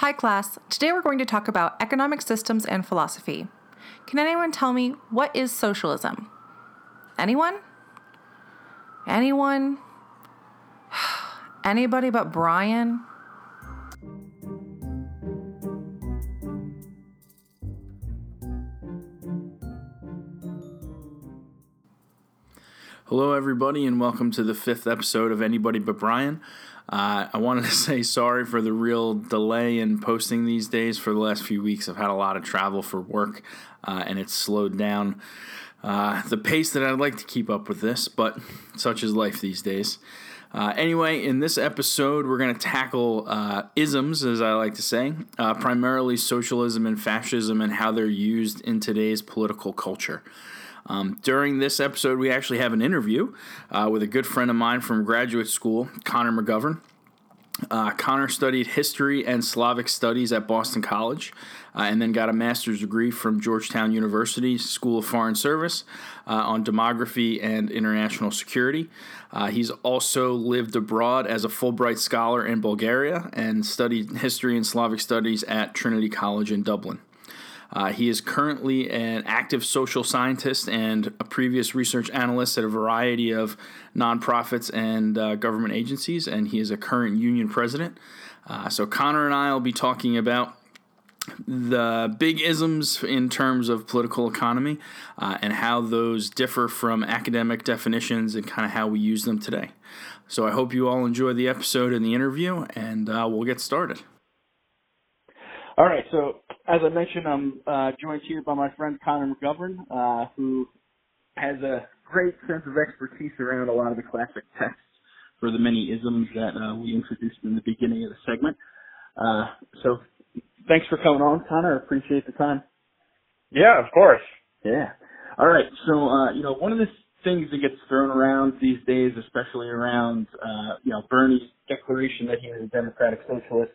Hi, class. Today we're going to talk about economic systems and philosophy. Can anyone tell me what is socialism? Anyone? Anyone? Anybody but Brian? Hello, everybody, and welcome to the fifth episode of Anybody But Brian. Uh, I wanted to say sorry for the real delay in posting these days. For the last few weeks, I've had a lot of travel for work, uh, and it's slowed down uh, the pace that I'd like to keep up with this, but such is life these days. Uh, anyway, in this episode, we're going to tackle uh, isms, as I like to say, uh, primarily socialism and fascism and how they're used in today's political culture. Um, during this episode, we actually have an interview uh, with a good friend of mine from graduate school, Connor McGovern. Uh, Connor studied history and Slavic studies at Boston College uh, and then got a master's degree from Georgetown University School of Foreign Service uh, on demography and international security. Uh, he's also lived abroad as a Fulbright scholar in Bulgaria and studied history and Slavic studies at Trinity College in Dublin. Uh, he is currently an active social scientist and a previous research analyst at a variety of nonprofits and uh, government agencies, and he is a current union president. Uh, so, Connor and I will be talking about the big isms in terms of political economy uh, and how those differ from academic definitions and kind of how we use them today. So, I hope you all enjoy the episode and the interview, and uh, we'll get started. All right, so as I mentioned, I'm uh, joined here by my friend Connor McGovern, uh, who has a great sense of expertise around a lot of the classic texts for the many isms that uh, we introduced in the beginning of the segment. Uh, so thanks for coming on, Connor. I appreciate the time. Yeah, of course. Yeah. All right. So, uh, you know, one of the things that gets thrown around these days, especially around, uh, you know, Bernie's declaration that he was a democratic socialist,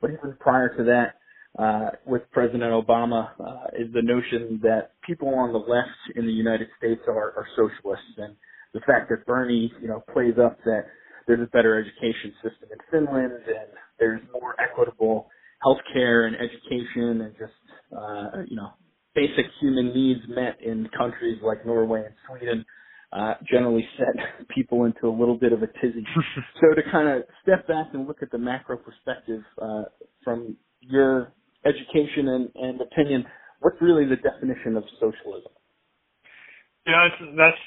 but even prior to that, uh, with President Obama uh, is the notion that people on the left in the United States are, are socialists, and the fact that Bernie, you know, plays up that there's a better education system in Finland and there's more equitable health care and education and just, uh, you know, basic human needs met in countries like Norway and Sweden. Uh, generally set people into a little bit of a tizzy. so to kind of step back and look at the macro perspective uh, from your education and, and opinion, what's really the definition of socialism? You know, it's, that's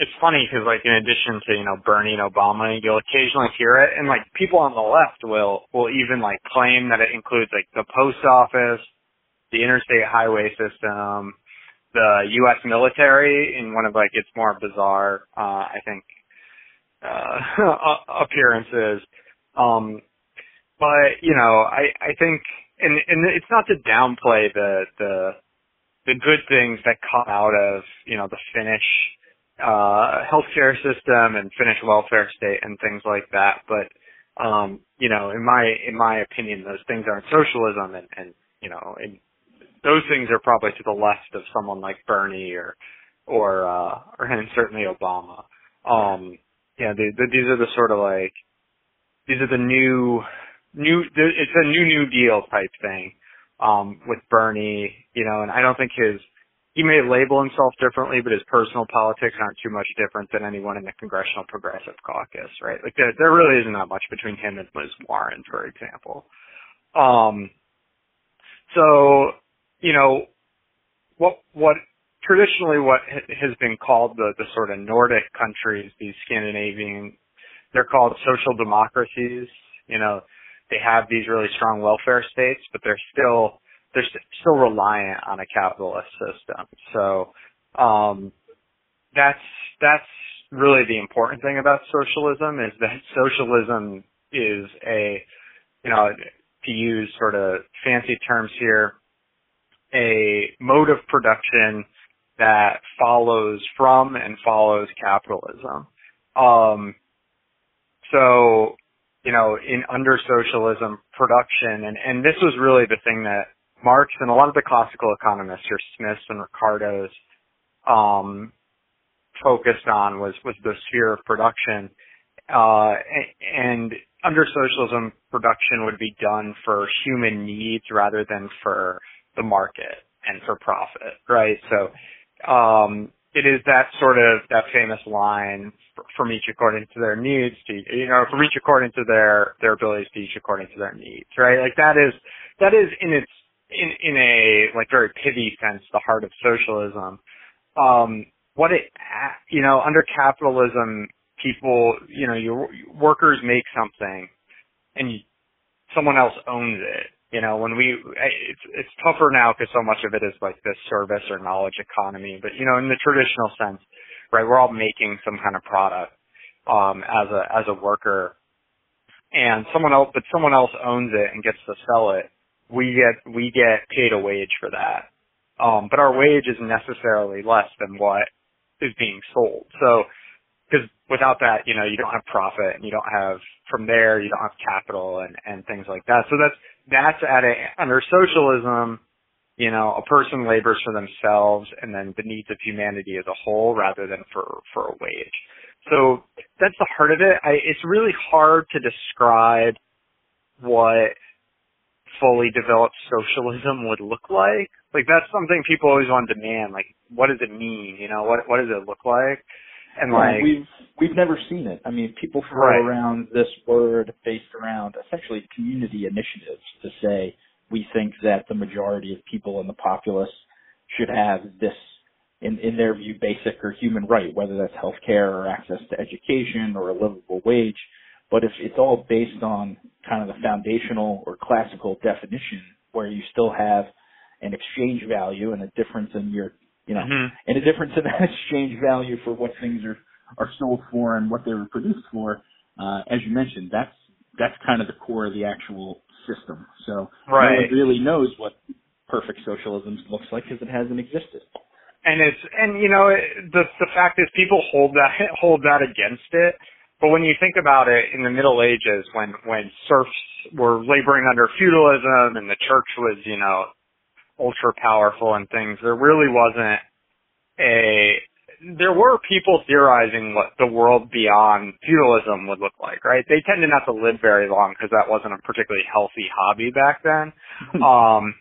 it's funny because like in addition to you know Bernie and Obama, you'll occasionally hear it, and like people on the left will will even like claim that it includes like the post office, the interstate highway system, the U.S. military in one of like its more bizarre, uh, I think, uh, uh appearances. Um, but you know, I I think and and it's not to downplay the the the good things that come out of you know the Finnish uh healthcare system and Finnish welfare state and things like that, but um you know in my in my opinion those things aren't socialism and and you know and those things are probably to the left of someone like Bernie or or uh or and certainly Obama. Um yeah, the, the, these are the sort of like these are the new new it's a new new deal type thing um with Bernie, you know, and I don't think his he may label himself differently, but his personal politics aren't too much different than anyone in the Congressional Progressive Caucus, right? Like there there really isn't that much between him and Liz Warren, for example. Um so, you know, what what traditionally what has been called the the sort of Nordic countries, these Scandinavian they're called social democracies, you know, they have these really strong welfare states, but they're still they're still reliant on a capitalist system. So um, that's that's really the important thing about socialism is that socialism is a you know to use sort of fancy terms here a mode of production that follows from and follows capitalism. Um, so you know, in under socialism production, and and this was really the thing that Marx and a lot of the classical economists, your Smiths and Ricardos, um, focused on was was the sphere of production, uh, and under socialism, production would be done for human needs rather than for the market and for profit, right? So, um, it is that sort of, that famous line, from each according to their needs to, you know, from each according to their, their abilities to each according to their needs, right? Like that is, that is in its, in, in a, like, very pithy sense, the heart of socialism. Um, what it, you know, under capitalism, people, you know, your workers make something and you, someone else owns it. You know, when we, it's, it's tougher now because so much of it is like this service or knowledge economy, but you know, in the traditional sense, right, we're all making some kind of product, um, as a, as a worker and someone else, but someone else owns it and gets to sell it. We get, we get paid a wage for that. Um, but our wage is necessarily less than what is being sold. So, because without that, you know, you don't have profit and you don't have, from there, you don't have capital and, and things like that. So that's, that's at a, under socialism, you know, a person labors for themselves and then the needs of humanity as a whole rather than for, for a wage. So that's the heart of it. I, it's really hard to describe what fully developed socialism would look like. Like that's something people always want to demand. Like, what does it mean? You know, what what does it look like? And like we've we've never seen it. I mean, people throw right. around this word based around essentially community initiatives to say we think that the majority of people in the populace should have this in, in their view basic or human right, whether that's health care or access to education or a livable wage. But if it's all based on kind of the foundational or classical definition where you still have an exchange value and a difference in your you know, mm-hmm. and a difference in that exchange value for what things are are sold for and what they were produced for. Uh, as you mentioned, that's that's kind of the core of the actual system. So right. no one really knows what perfect socialism looks like because it hasn't existed. And it's and you know the the fact is people hold that hold that against it. But when you think about it, in the Middle Ages, when when serfs were laboring under feudalism and the church was, you know, ultra powerful and things, there really wasn't a there were people theorizing what the world beyond feudalism would look like, right? They tended not to live very long because that wasn't a particularly healthy hobby back then. um,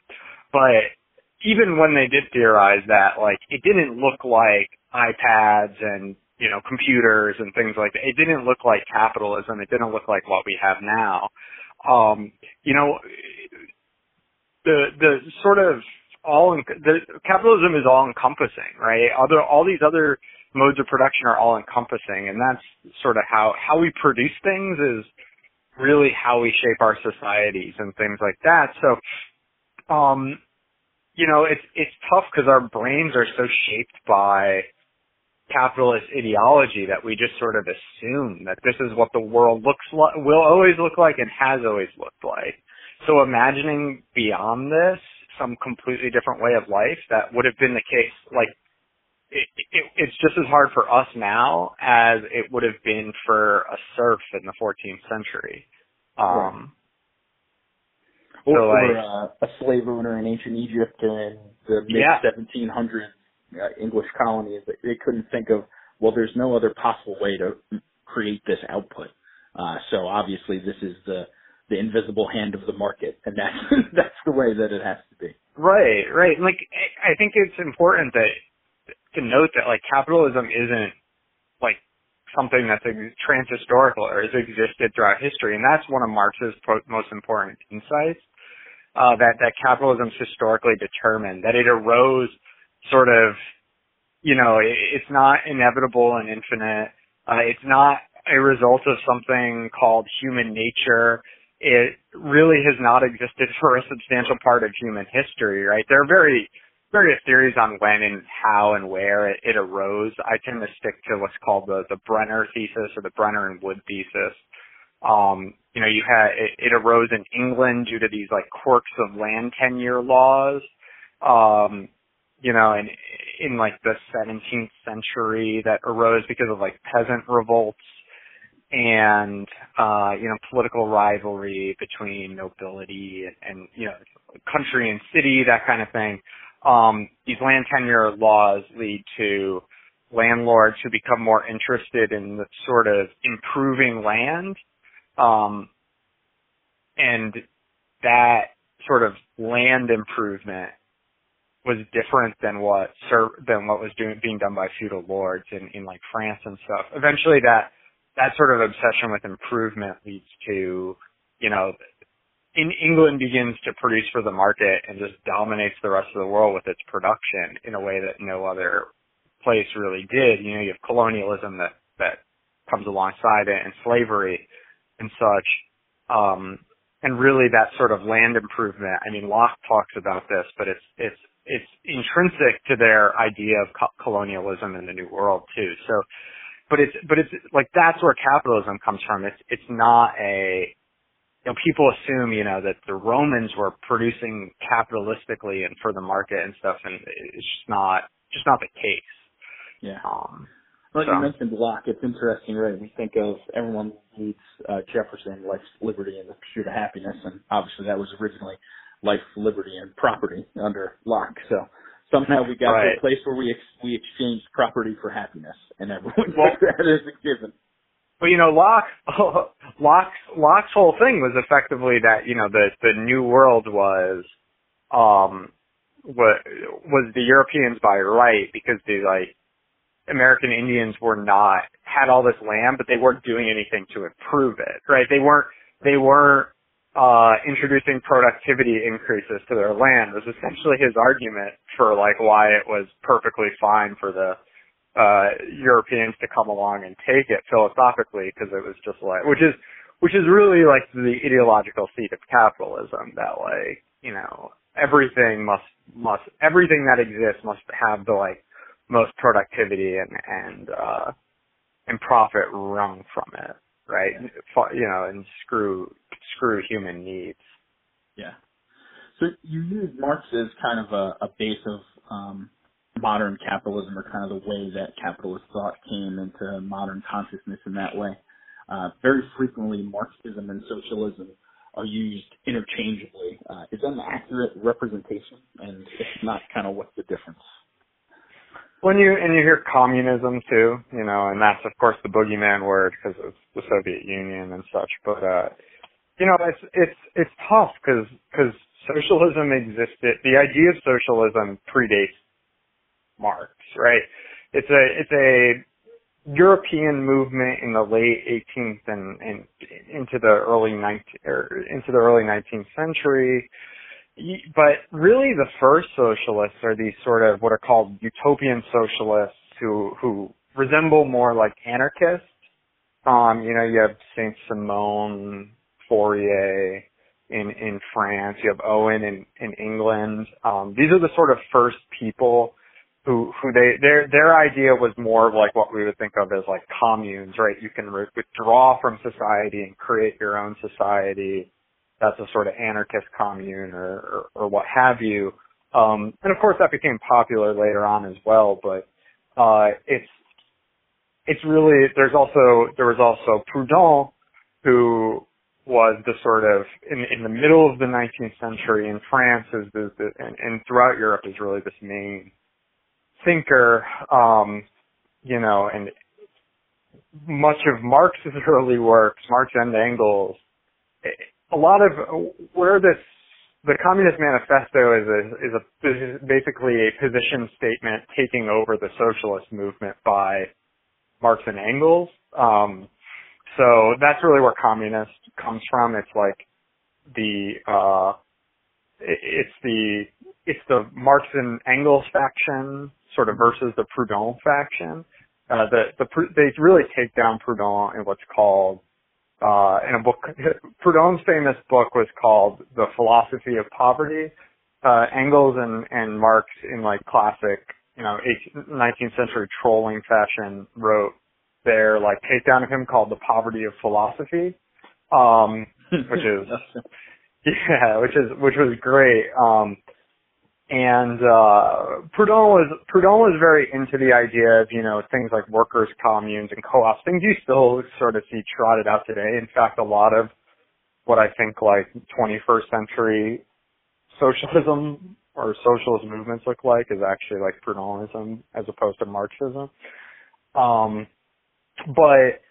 but even when they did theorize that, like, it didn't look like iPads and, you know, computers and things like that. It didn't look like capitalism. It didn't look like what we have now. Um, you know, the the sort of all the capitalism is all encompassing, right? Other all these other modes of production are all encompassing, and that's sort of how how we produce things is really how we shape our societies and things like that. So, um, you know, it's it's tough because our brains are so shaped by capitalist ideology that we just sort of assume that this is what the world looks like, will always look like, and has always looked like. So imagining beyond this some completely different way of life that would have been the case, like it, it, it's just as hard for us now as it would have been for a serf in the 14th century. Um, or, so like, or uh, a slave owner in ancient Egypt in the mid yeah. 1700s uh, English colonies. They couldn't think of well, there's no other possible way to create this output. Uh, so obviously, this is the the invisible hand of the market, and that's that's the way that it has to be. Right, right. Like I think it's important that to note that like capitalism isn't like something that's transhistorical or has existed throughout history, and that's one of Marx's most important insights. Uh, that that capitalism is historically determined, that it arose sort of, you know, it, it's not inevitable and infinite. Uh, it's not a result of something called human nature it really has not existed for a substantial part of human history, right? There are very various theories on when and how and where it, it arose. I tend to stick to what's called the, the Brenner thesis or the Brenner and Wood thesis. Um, you know, you had it, it arose in England due to these like quirks of land tenure laws. Um, you know, in in like the 17th century that arose because of like peasant revolts and uh, you know political rivalry between nobility and, and you know country and city, that kind of thing. Um, these land tenure laws lead to landlords who become more interested in sort of improving land um, and that sort of land improvement was different than what than what was doing being done by feudal lords in in like France and stuff. Eventually, that that sort of obsession with improvement leads to you know in England begins to produce for the market and just dominates the rest of the world with its production in a way that no other place really did. You know, you have colonialism that that comes alongside it and slavery and such. Um, and really that sort of land improvement. I mean, Locke talks about this, but it's it's it's intrinsic to their idea of co- colonialism in the New World too. So, but it's but it's like that's where capitalism comes from. It's it's not a you know people assume you know that the Romans were producing capitalistically and for the market and stuff, and it's just not just not the case. Yeah. Um, well, so. you mentioned Locke. It's interesting, right? We think of everyone needs uh, Jefferson, life, liberty, and the pursuit of happiness, and obviously that was originally life, liberty, and property under Locke. So somehow we got right. to a place where we ex- we exchanged property for happiness, and everyone well, that as a given. Well, you know, Locke, Locke's, Locke's whole thing was effectively that you know the the New World was, um, was was the Europeans by right because the like American Indians were not had all this land, but they weren't doing anything to improve it, right? They weren't they weren't uh, introducing productivity increases to their land was essentially his argument for like why it was perfectly fine for the uh, Europeans to come along and take it philosophically because it was just like, which is, which is really like the ideological seat of capitalism that like, you know, everything must, must, everything that exists must have the like most productivity and, and, uh, and profit wrung from it right? You know, and screw screw human needs. Yeah. So you use Marx as kind of a, a base of um, modern capitalism, or kind of the way that capitalist thought came into modern consciousness in that way. Uh, very frequently, Marxism and socialism are used interchangeably. Uh, is that an accurate representation? And if not, kind of what's the difference? When you and you hear communism too, you know, and that's of course the boogeyman word because of the Soviet Union and such. But uh, you know, it's it's it's tough because because socialism existed. The idea of socialism predates Marx, right? It's a it's a European movement in the late 18th and, and into the early 19th or into the early 19th century but really the first socialists are these sort of what are called utopian socialists who who resemble more like anarchists. Um, you know, you have Saint Simon, Fourier in in France, you have Owen in in England. Um, these are the sort of first people who who they their their idea was more of like what we would think of as like communes, right? You can withdraw from society and create your own society that's a sort of anarchist commune or, or, or what have you. Um, and of course that became popular later on as well, but, uh, it's, it's really, there's also, there was also Proudhon who was the sort of, in, in the middle of the 19th century in France is the, the and, and throughout Europe is really this main thinker, um, you know, and much of Marx's early works, Marx and Engels, a lot of where this the Communist Manifesto is a, is a basically a position statement taking over the socialist movement by Marx and Engels. Um, so that's really where communist comes from. It's like the uh, it's the it's the Marx and Engels faction sort of versus the Proudhon faction. Uh, the the they really take down Proudhon in what's called uh, in a book, Proudhon's famous book was called The Philosophy of Poverty. Uh, Engels and, and Marx in like classic, you know, 18th, 19th century trolling fashion wrote their like takedown of him called The Poverty of Philosophy. Um, which is, yeah, which is, which was great. Um, and uh Proudhon was Proudhon was very into the idea of you know things like workers communes and co-ops things you still sort of see trotted out today in fact a lot of what I think like 21st century socialism or socialist movements look like is actually like Proudhonism as opposed to Marxism um but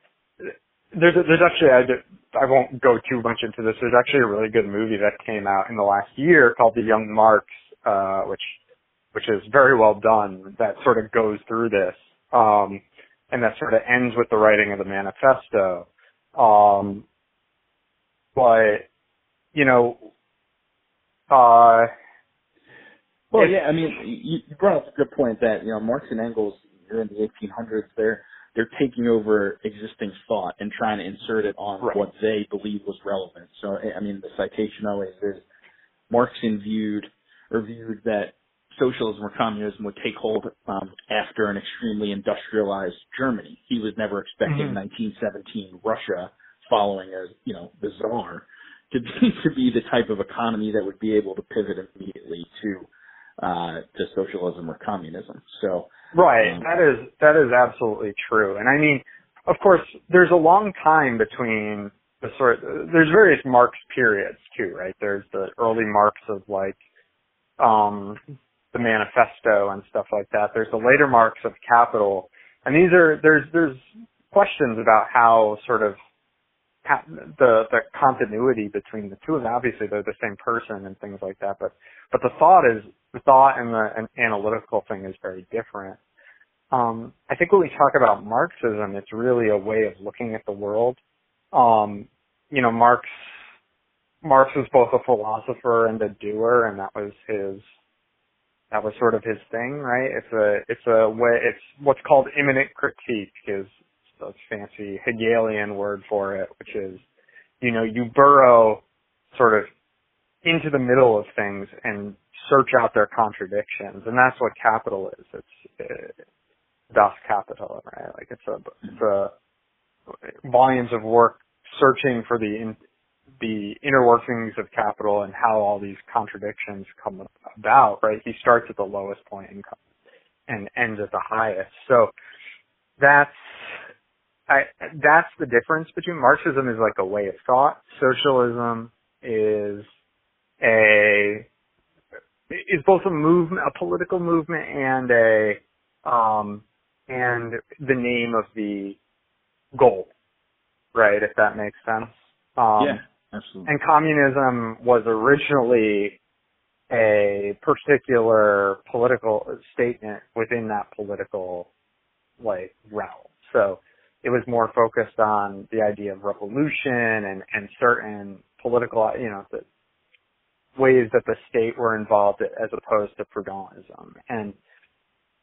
there's there's actually I, I won't go too much into this. There's actually a really good movie that came out in the last year called The Young Marx, uh, which which is very well done. That sort of goes through this, um, and that sort of ends with the writing of the manifesto. Um, but you know, uh, well, yeah, I mean, you, you brought up a good point that you know Marx and Engels in the 1800s. They're they're taking over existing thought and trying to insert it on right. what they believe was relevant. So, I mean, the citation always is Marx viewed or viewed that socialism or communism would take hold um, after an extremely industrialized Germany. He was never expecting mm-hmm. 1917 Russia following a you know the czar to be to be the type of economy that would be able to pivot immediately to uh, to socialism or communism. So right, um, that is that is absolutely true. And I mean, of course, there's a long time between the sort. There's various Marx periods too, right? There's the early Marx of like um, the manifesto and stuff like that. There's the later Marx of Capital, and these are there's there's questions about how sort of the the continuity between the two of them. Obviously, they're the same person and things like that, but but the thought is thought and the an analytical thing is very different. Um, I think when we talk about Marxism, it's really a way of looking at the world. Um, you know, Marx Marx was both a philosopher and a doer, and that was his that was sort of his thing, right? It's a it's a way it's what's called immanent critique is a fancy Hegelian word for it, which is you know you burrow sort of into the middle of things and search out their contradictions, and that's what capital is. It's uh, das Kapital, right? Like it's a it's a volumes of work searching for the in, the inner workings of capital and how all these contradictions come about. Right? He starts at the lowest point and and ends at the highest. So that's I, that's the difference between Marxism is like a way of thought. Socialism is a is both a movement, a political movement, and a um, and the name of the goal, right? If that makes sense. Um, yeah, absolutely. And communism was originally a particular political statement within that political like realm. So it was more focused on the idea of revolution and and certain political, you know, the, ways that the state were involved as opposed to feudalism. And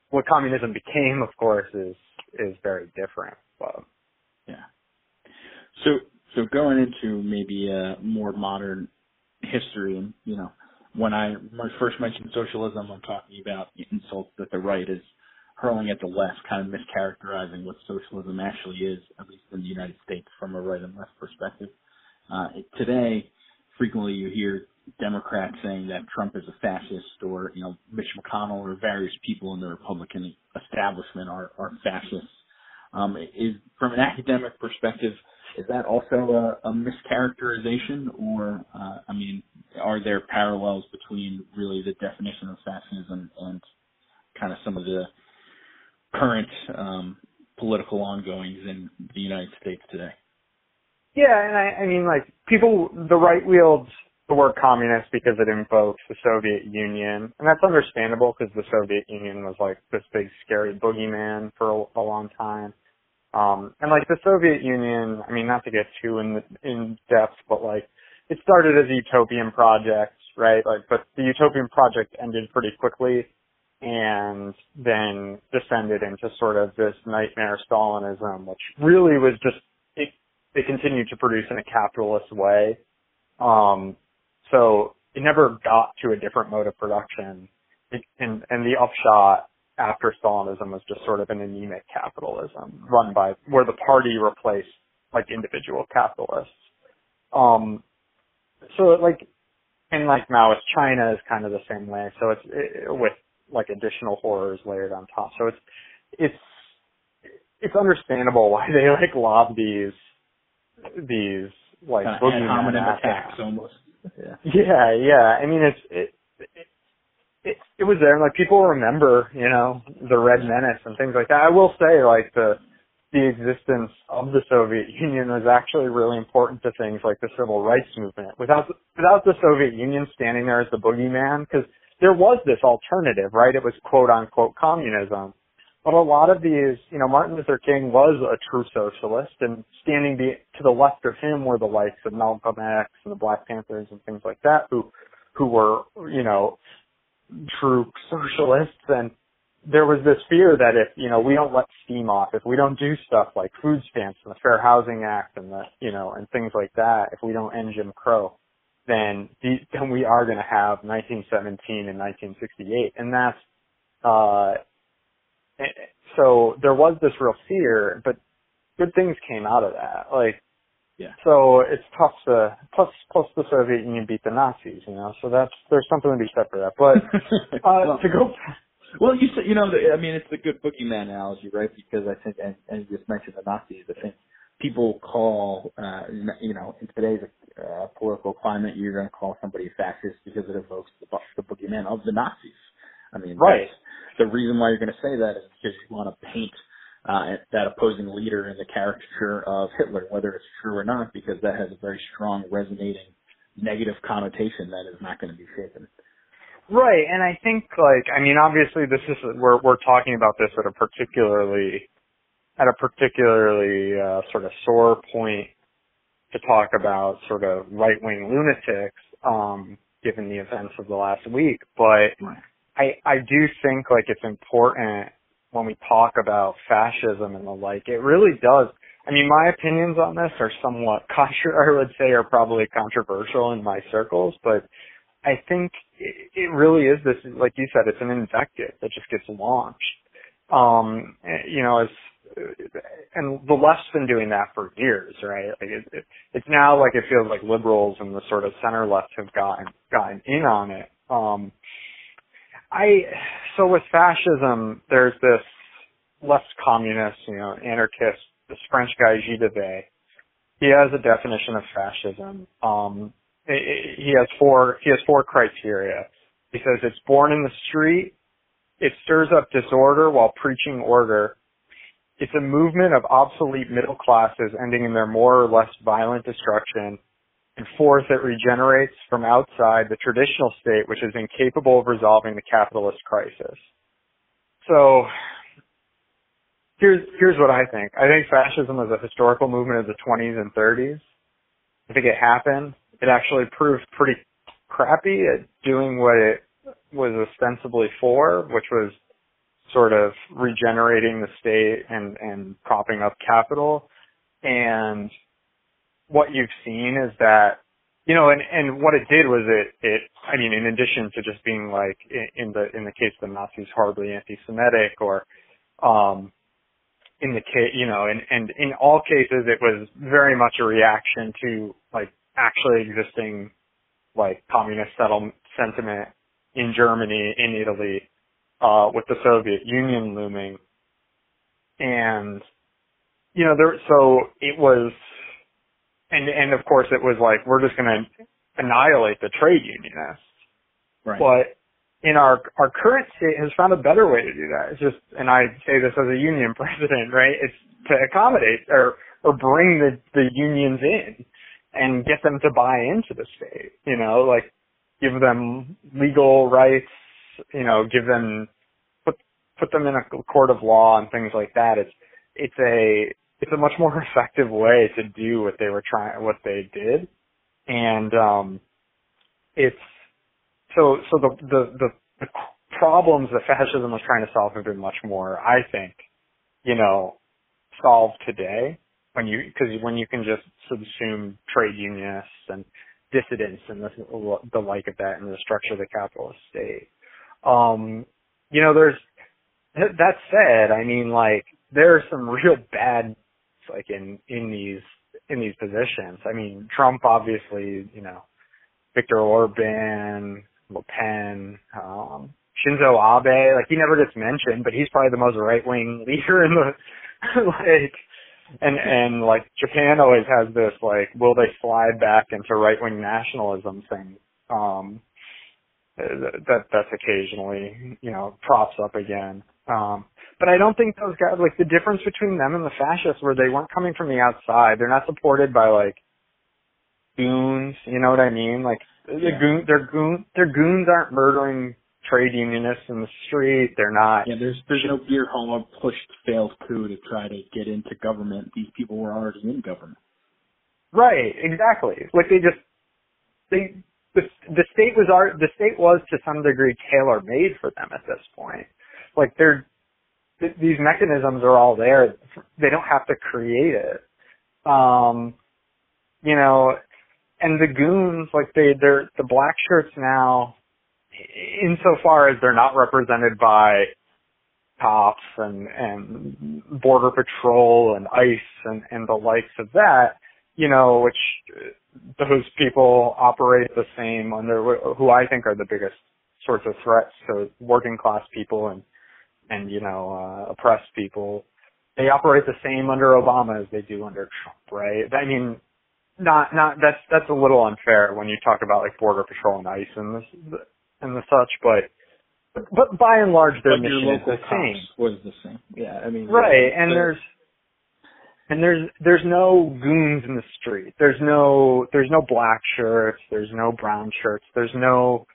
what communism became, of course, is is very different. But, yeah. So so going into maybe a more modern history, you know, when I first mentioned socialism, I'm talking about insults that the right is hurling at the left, kind of mischaracterizing what socialism actually is, at least in the United States, from a right and left perspective. Uh, today, frequently you hear Democrats saying that Trump is a fascist or, you know, Mitch McConnell or various people in the Republican establishment are, are fascists. Um, is from an academic perspective, is that also a, a mischaracterization or, uh, I mean, are there parallels between really the definition of fascism and kind of some of the current um, political ongoings in the United States today? Yeah, and I, I mean, like people, the right wields the word communist because it invokes the Soviet Union, and that's understandable because the Soviet Union was like this big scary boogeyman for a, a long time. Um, and like the Soviet Union, I mean, not to get too in in depth, but like it started as a utopian project, right? Like, but the utopian project ended pretty quickly, and then descended into sort of this nightmare Stalinism, which really was just it. It continued to produce in a capitalist way. Um, so it never got to a different mode of production. It, and, and the upshot after Stalinism was just sort of an anemic capitalism run by, where the party replaced like individual capitalists. Um, so like, and like Maoist China is kind of the same way. So it's it, with like additional horrors layered on top. So it's, it's, it's understandable why they like lob these, these like kind of attacks almost. Yeah. Yeah, yeah. I mean, it's it, it it it was there, and like people remember, you know, the Red Menace and things like that. I will say, like the the existence of the Soviet Union was actually really important to things like the civil rights movement. Without without the Soviet Union standing there as the boogeyman, because there was this alternative, right? It was quote unquote communism. But a lot of these, you know, Martin Luther King was a true socialist, and standing be, to the left of him were the likes of Malcolm X and the Black Panthers and things like that, who, who were, you know, true socialists. And there was this fear that if, you know, we don't let steam off, if we don't do stuff like food stamps and the Fair Housing Act and the, you know, and things like that, if we don't end Jim Crow, then, the, then we are going to have 1917 and 1968. And that's, uh, so there was this real fear, but good things came out of that. Like, yeah. So it's tough to plus plus the Soviet Union beat the Nazis, you know. So that's there's something to be said for that. But uh, well, to go. Well, you said you know I mean it's the good boogeyman analogy, right? Because I think and, and you just mentioned the Nazis. I think people call uh you know in today's uh, political climate you're going to call somebody a fascist because it evokes the, the boogeyman of the Nazis. I mean, right the reason why you're going to say that is because you want to paint uh, that opposing leader in the caricature of Hitler, whether it's true or not, because that has a very strong resonating negative connotation that is not going to be shaken. Right, and I think like I mean obviously this is we're we're talking about this at a particularly at a particularly uh, sort of sore point to talk about sort of right wing lunatics, um, given the events of the last week. But right. I I do think like it's important when we talk about fascism and the like. It really does. I mean, my opinions on this are somewhat contra. I would say are probably controversial in my circles, but I think it, it really is this. Like you said, it's an invective that just gets launched. Um, you know, as and the left's been doing that for years, right? Like it, it, it's now like it feels like liberals and the sort of center left have gotten gotten in on it. Um, I so with fascism, there's this left communist, you know, anarchist, this French guy Gilles Dauvé. He has a definition of fascism. Um, he has four. He has four criteria. He says it's born in the street. It stirs up disorder while preaching order. It's a movement of obsolete middle classes ending in their more or less violent destruction and fourth, it regenerates from outside the traditional state, which is incapable of resolving the capitalist crisis. So, here's, here's what I think. I think fascism was a historical movement of the 20s and 30s. I think it happened. It actually proved pretty crappy at doing what it was ostensibly for, which was sort of regenerating the state and, and propping up capital. And what you've seen is that you know, and and what it did was it it I mean, in addition to just being like in, the in the case of the Nazis horribly anti-Semitic or um in the case you know, and and in all cases it was very much a reaction to like actually existing like communist settlement sentiment in Germany, in Italy, uh, with the Soviet Union looming. And, you know, there, so it was, and and of course it was like we're just going to annihilate the trade unionists. Right. But in our our current state has found a better way to do that. It's just, and I say this as a union president, right? It's to accommodate or or bring the the unions in and get them to buy into the state. You know, like give them legal rights. You know, give them put put them in a court of law and things like that. It's it's a it's a much more effective way to do what they were trying, what they did. And, um, it's, so, so the, the, the, the problems that fascism was trying to solve have been much more, I think, you know, solved today when you, cause when you can just subsume trade unionists and dissidents and the, like of that in the structure of the capitalist state. Um, you know, there's, that said, I mean, like, there are some real bad like in in these in these positions. I mean, Trump obviously, you know, Viktor Orban, Le Pen, um, Shinzo Abe, like he never gets mentioned, but he's probably the most right wing leader in the like and and like Japan always has this like will they slide back into right wing nationalism thing. Um that that's occasionally, you know, props up again. Um but I don't think those guys like the difference between them and the fascists were they weren't coming from the outside. They're not supported by like goons. You know what I mean? Like the Yeah. goon, their goon, their goons aren't murdering trade unionists in the street. They're not. Yeah, there's there's no beer hall of pushed failed coup to try to get into government. These people were already in government. Right, exactly. Like they just they the the state was our the state was to some degree tailor made for them at this point. Like they're th- these mechanisms are all there. They don't have to create it. Um, you know, and the goons like they they're the black shirts now. Insofar as they're not represented by cops and and border patrol and ICE and and the likes of that, you know, which those people operate the same under who I think are the biggest sorts of threats to working class people and and you know uh, oppressed people. They operate the same under Obama as they do under Trump, right? I mean, not not that's that's a little unfair when you talk about like border patrol and ICE and this and the such, but but by and large their your mission is the same. was the same. Yeah, I mean Right, and the- there's and there's there's no goons in the street. There's no there's no black shirts. There's no brown shirts. There's no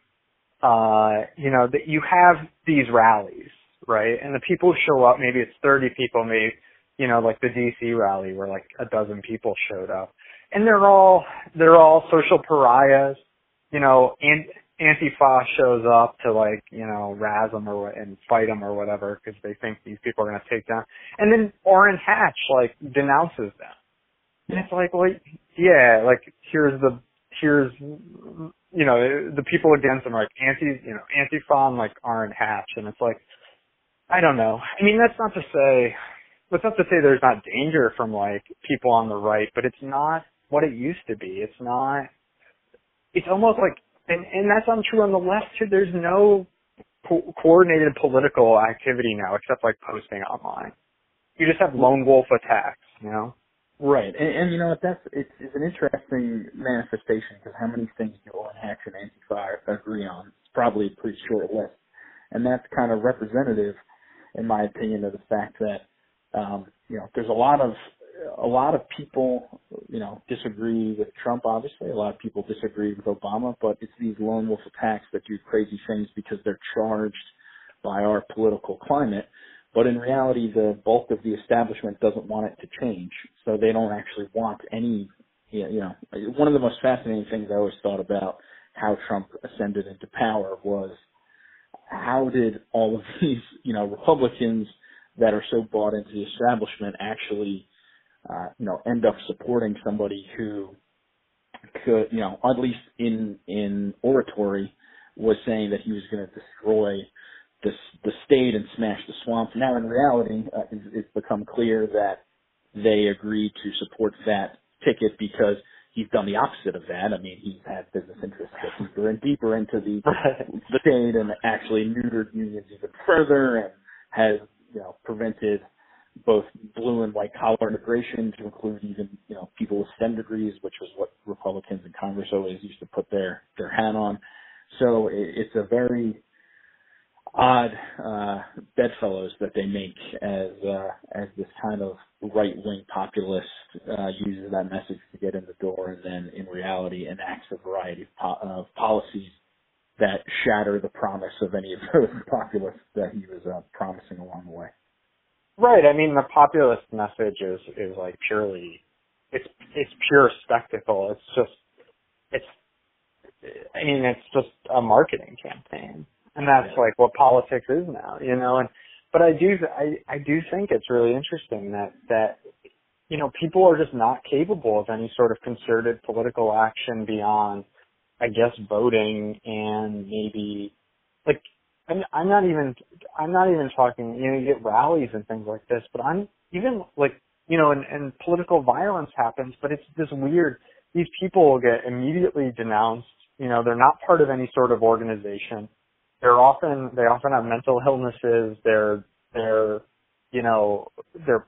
uh you know that you have these rallies, right? And the people show up, maybe it's 30 people, maybe you know like the DC rally where like a dozen people showed up, and they're all they're all social pariahs, you know, and Antifa shows up to like, you know, razz them or and fight them or whatever because they think these people are going to take down. And then Orrin Hatch like denounces them. And it's like, well, yeah, like here's the, here's, you know, the people against them like anti, you know, Antifa and like Orrin Hatch. And it's like, I don't know. I mean, that's not to say, that's not to say there's not danger from like people on the right, but it's not what it used to be. It's not, it's almost like and and that's untrue on the left too. There's no co- coordinated political activity now except like posting online. You just have lone wolf attacks, you know. Right, and, and you know what? That's it's, it's an interesting manifestation because how many things do Orrin Hatch and Antifa agree on? It's probably a pretty short list, and that's kind of representative, in my opinion, of the fact that um, you know there's a lot of a lot of people you know disagree with Trump. Obviously, a lot of people disagree with Obama, but it's these lone wolf attacks that do crazy things because they're charged by our political climate. But in reality, the bulk of the establishment doesn't want it to change, so they don't actually want any. You know, one of the most fascinating things I always thought about how Trump ascended into power was how did all of these, you know, Republicans that are so bought into the establishment actually, uh, you know, end up supporting somebody who could, you know, at least in in oratory, was saying that he was going to destroy the the state and smash the swamp. Now, in reality, uh, it's, it's become clear that they agreed to support that ticket because he's done the opposite of that. I mean, he's had business interests get deeper and deeper into the the state and actually neutered unions even further and has, you know, prevented both blue and white collar immigration to include even, you know, people with STEM degrees, which was what Republicans in Congress always used to put their, their hat on. So it, it's a very odd, uh, bedfellows that they make as, uh, as this kind of right wing populist, uh, uses that message to get in the door and then in reality enacts a variety of, po- of policies that shatter the promise of any of those populists that he was uh, promising along the way. Right. I mean, the populist message is is like purely, it's it's pure spectacle. It's just, it's, I mean, it's just a marketing campaign, and that's like what politics is now, you know. And but I do I I do think it's really interesting that that you know people are just not capable of any sort of concerted political action beyond, I guess, voting and maybe like I'm, I'm not even I'm not even talking you know you get rallies and things like this, but I'm even like you know and, and political violence happens, but it's this weird. These people will get immediately denounced. You know they're not part of any sort of organization. They're often they often have mental illnesses. They're they're you know their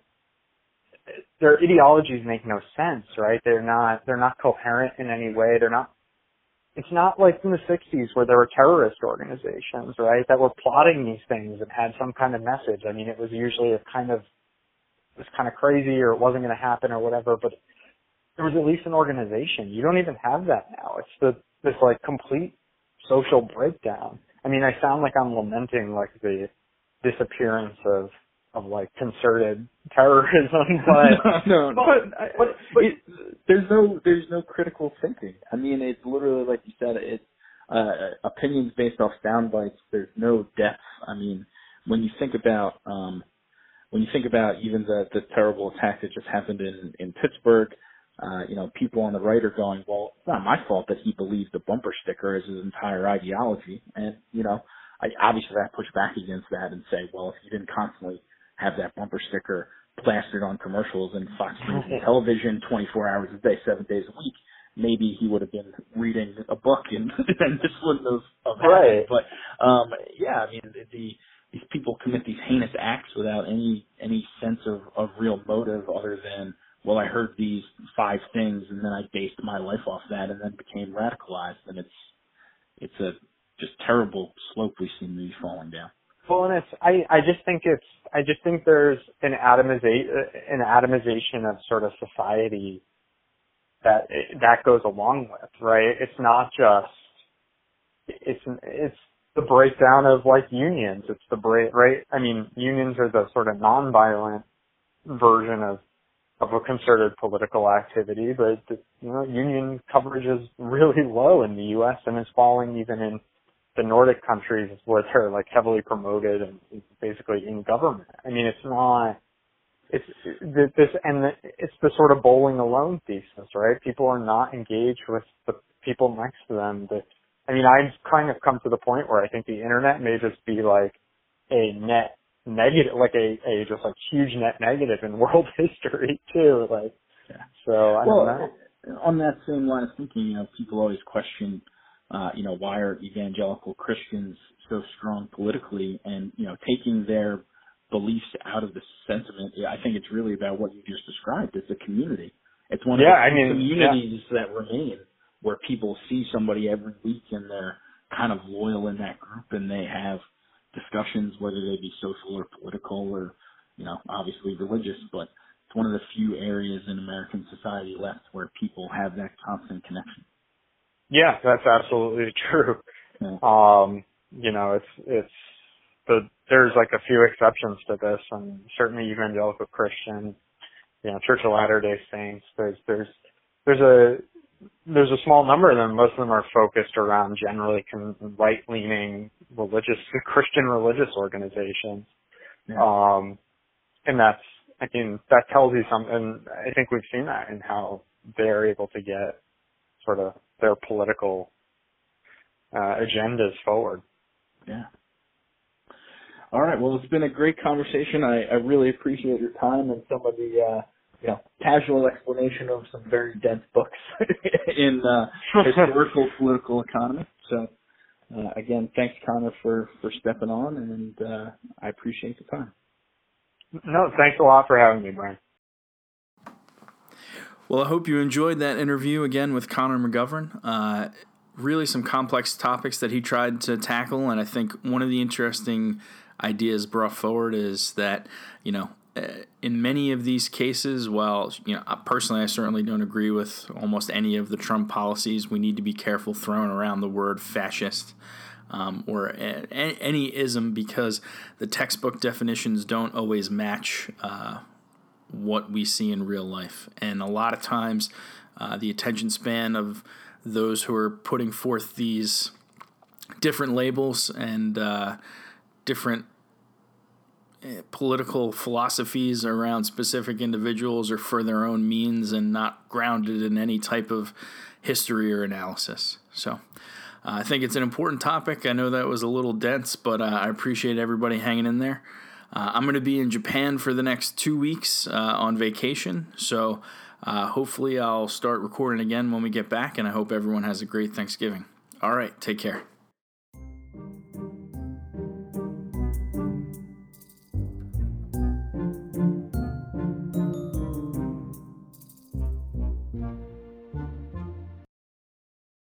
their ideologies make no sense, right? They're not they're not coherent in any way. They're not it's not like in the 60s where there were terrorist organizations, right, that were plotting these things and had some kind of message. I mean, it was usually a kind of, it was kind of crazy or it wasn't going to happen or whatever, but there was at least an organization. You don't even have that now. It's the, this like complete social breakdown. I mean, I sound like I'm lamenting like the disappearance of of like concerted terrorism, but no, no, but, but, but it, there's no there's no critical thinking. I mean, it's literally like you said, it's uh, opinions based off sound bites. There's no depth. I mean, when you think about um, when you think about even the the terrible attack that just happened in in Pittsburgh, uh, you know, people on the right are going, well, it's not my fault that he believes the bumper sticker is his entire ideology, and you know. I obviously I push back against that and say, well, if you didn't constantly have that bumper sticker plastered on commercials and Fox News and television 24 hours a day, seven days a week, maybe he would have been reading a book and, and this wouldn't have, have happened. Right. But um, yeah, I mean the these people commit these heinous acts without any any sense of of real motive other than well I heard these five things and then I based my life off that and then became radicalized and it's it's a just terrible slope we seem to be falling down. Well, and it's I I just think it's I just think there's an atomization an atomization of sort of society that that goes along with right. It's not just it's it's the breakdown of like unions. It's the break right. I mean, unions are the sort of nonviolent version of of a concerted political activity, but you know, union coverage is really low in the U.S. and is falling even in the Nordic countries where they're like heavily promoted and basically in government. I mean, it's not, it's this, and it's the sort of bowling alone thesis, right? People are not engaged with the people next to them. That, I mean, I've kind of come to the point where I think the internet may just be like a net negative, like a, a just like huge net negative in world history too. Like, Yeah. so I well, don't know. on that same line of thinking, you know, people always question, uh, you know, why are evangelical Christians so strong politically and, you know, taking their beliefs out of the sentiment. I think it's really about what you just described. It's a community. It's one Yeah, of the I mean, communities that remain where people see somebody every week and they're kind of loyal in that group and they have discussions, whether they be social or political or, you know, obviously religious, but it's one of the few areas in American society left where people have that constant connection. Yeah, that's absolutely true. Yeah. Um, you know, it's it's the there's like a few exceptions to this, and certainly evangelical Christian, you know, Church of Latter Day Saints. There's there's there's a there's a small number of them. Most of them are focused around generally con- right-leaning religious Christian religious organizations. Yeah. Um, and that's I mean that tells you something. I think we've seen that in how they're able to get sort of their political uh, agendas forward. Yeah. All right. Well, it's been a great conversation. I, I really appreciate your time and some of the, uh, you know, casual explanation of some very dense books in uh, historical political economy. So, uh, again, thanks, Connor, for for stepping on, and uh, I appreciate the time. No, thanks a lot for having me, Brian. Well, I hope you enjoyed that interview again with Connor McGovern. Uh, really, some complex topics that he tried to tackle, and I think one of the interesting ideas brought forward is that you know in many of these cases, while you know personally, I certainly don't agree with almost any of the Trump policies. We need to be careful throwing around the word fascist um, or a, any ism because the textbook definitions don't always match uh, what we see in real life, and a lot of times, uh, the attention span of those who are putting forth these different labels and uh, different political philosophies around specific individuals or for their own means and not grounded in any type of history or analysis. So uh, I think it's an important topic. I know that was a little dense, but uh, I appreciate everybody hanging in there. Uh, I'm going to be in Japan for the next two weeks uh, on vacation, so uh, hopefully I'll start recording again when we get back, and I hope everyone has a great Thanksgiving. All right, take care.